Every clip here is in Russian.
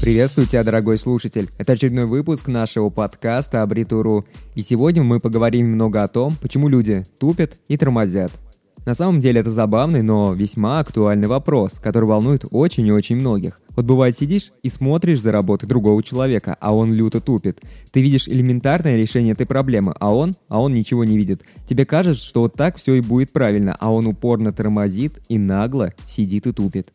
Приветствую тебя, дорогой слушатель. Это очередной выпуск нашего подкаста Абритуру. И сегодня мы поговорим немного о том, почему люди тупят и тормозят. На самом деле это забавный, но весьма актуальный вопрос, который волнует очень и очень многих. Вот бывает сидишь и смотришь за работой другого человека, а он люто тупит. Ты видишь элементарное решение этой проблемы, а он, а он ничего не видит. Тебе кажется, что вот так все и будет правильно, а он упорно тормозит и нагло сидит и тупит.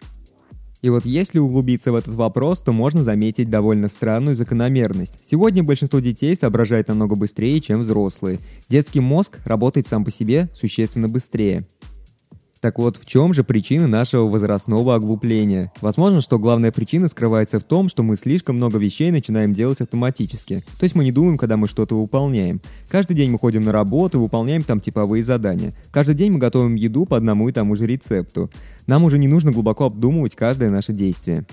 И вот если углубиться в этот вопрос, то можно заметить довольно странную закономерность. Сегодня большинство детей соображает намного быстрее, чем взрослые. Детский мозг работает сам по себе существенно быстрее. Так вот, в чем же причина нашего возрастного оглупления? Возможно, что главная причина скрывается в том, что мы слишком много вещей начинаем делать автоматически. То есть мы не думаем, когда мы что-то выполняем. Каждый день мы ходим на работу и выполняем там типовые задания. Каждый день мы готовим еду по одному и тому же рецепту. Нам уже не нужно глубоко обдумывать каждое наше действие.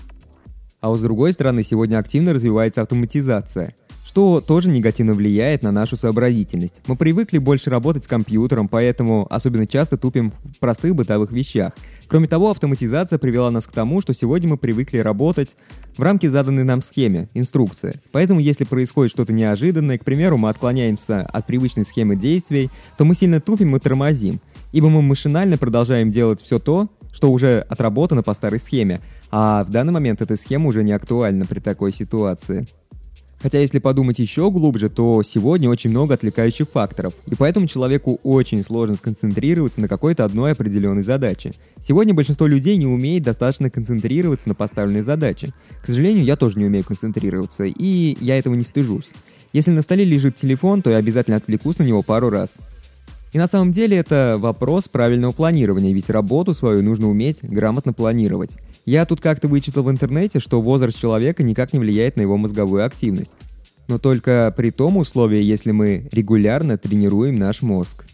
А вот с другой стороны, сегодня активно развивается автоматизация что тоже негативно влияет на нашу сообразительность. Мы привыкли больше работать с компьютером, поэтому особенно часто тупим в простых бытовых вещах. Кроме того, автоматизация привела нас к тому, что сегодня мы привыкли работать в рамке заданной нам схеме, инструкции. Поэтому, если происходит что-то неожиданное, к примеру, мы отклоняемся от привычной схемы действий, то мы сильно тупим и тормозим, ибо мы машинально продолжаем делать все то, что уже отработано по старой схеме, а в данный момент эта схема уже не актуальна при такой ситуации. Хотя если подумать еще глубже, то сегодня очень много отвлекающих факторов, и поэтому человеку очень сложно сконцентрироваться на какой-то одной определенной задаче. Сегодня большинство людей не умеет достаточно концентрироваться на поставленной задаче. К сожалению, я тоже не умею концентрироваться, и я этого не стыжусь. Если на столе лежит телефон, то я обязательно отвлекусь на него пару раз. И на самом деле это вопрос правильного планирования, ведь работу свою нужно уметь грамотно планировать. Я тут как-то вычитал в интернете, что возраст человека никак не влияет на его мозговую активность. Но только при том условии, если мы регулярно тренируем наш мозг.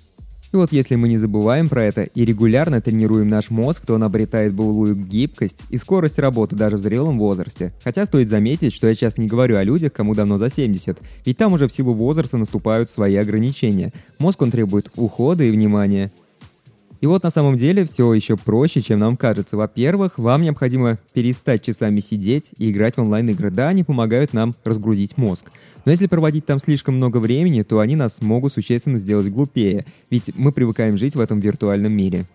И вот если мы не забываем про это и регулярно тренируем наш мозг, то он обретает былую гибкость и скорость работы даже в зрелом возрасте. Хотя стоит заметить, что я сейчас не говорю о людях, кому давно за 70, ведь там уже в силу возраста наступают свои ограничения. Мозг он требует ухода и внимания. И вот на самом деле все еще проще, чем нам кажется. Во-первых, вам необходимо перестать часами сидеть и играть в онлайн-игры. Да, они помогают нам разгрузить мозг. Но если проводить там слишком много времени, то они нас могут существенно сделать глупее, ведь мы привыкаем жить в этом виртуальном мире.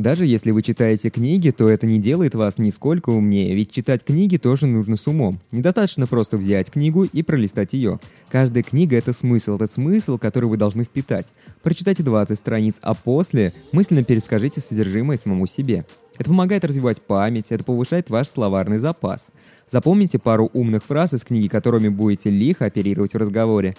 Даже если вы читаете книги, то это не делает вас нисколько умнее, ведь читать книги тоже нужно с умом. Недостаточно просто взять книгу и пролистать ее. Каждая книга — это смысл, этот смысл, который вы должны впитать. Прочитайте 20 страниц, а после мысленно перескажите содержимое самому себе. Это помогает развивать память, это повышает ваш словарный запас. Запомните пару умных фраз из книги, которыми будете лихо оперировать в разговоре.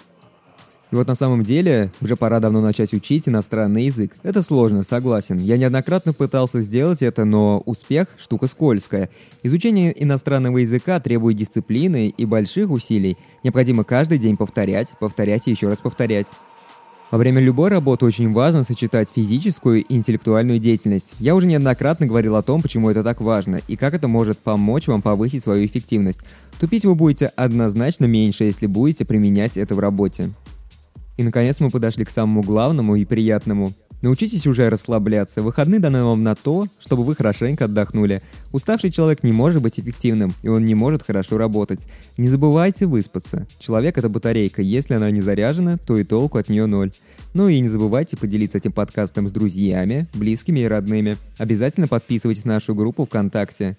И вот на самом деле уже пора давно начать учить иностранный язык. Это сложно, согласен. Я неоднократно пытался сделать это, но успех – штука скользкая. Изучение иностранного языка требует дисциплины и больших усилий. Необходимо каждый день повторять, повторять и еще раз повторять. Во время любой работы очень важно сочетать физическую и интеллектуальную деятельность. Я уже неоднократно говорил о том, почему это так важно, и как это может помочь вам повысить свою эффективность. Тупить вы будете однозначно меньше, если будете применять это в работе. И наконец мы подошли к самому главному и приятному. Научитесь уже расслабляться. Выходные даны вам на то, чтобы вы хорошенько отдохнули. Уставший человек не может быть эффективным, и он не может хорошо работать. Не забывайте выспаться. Человек — это батарейка. Если она не заряжена, то и толку от нее ноль. Ну и не забывайте поделиться этим подкастом с друзьями, близкими и родными. Обязательно подписывайтесь на нашу группу ВКонтакте.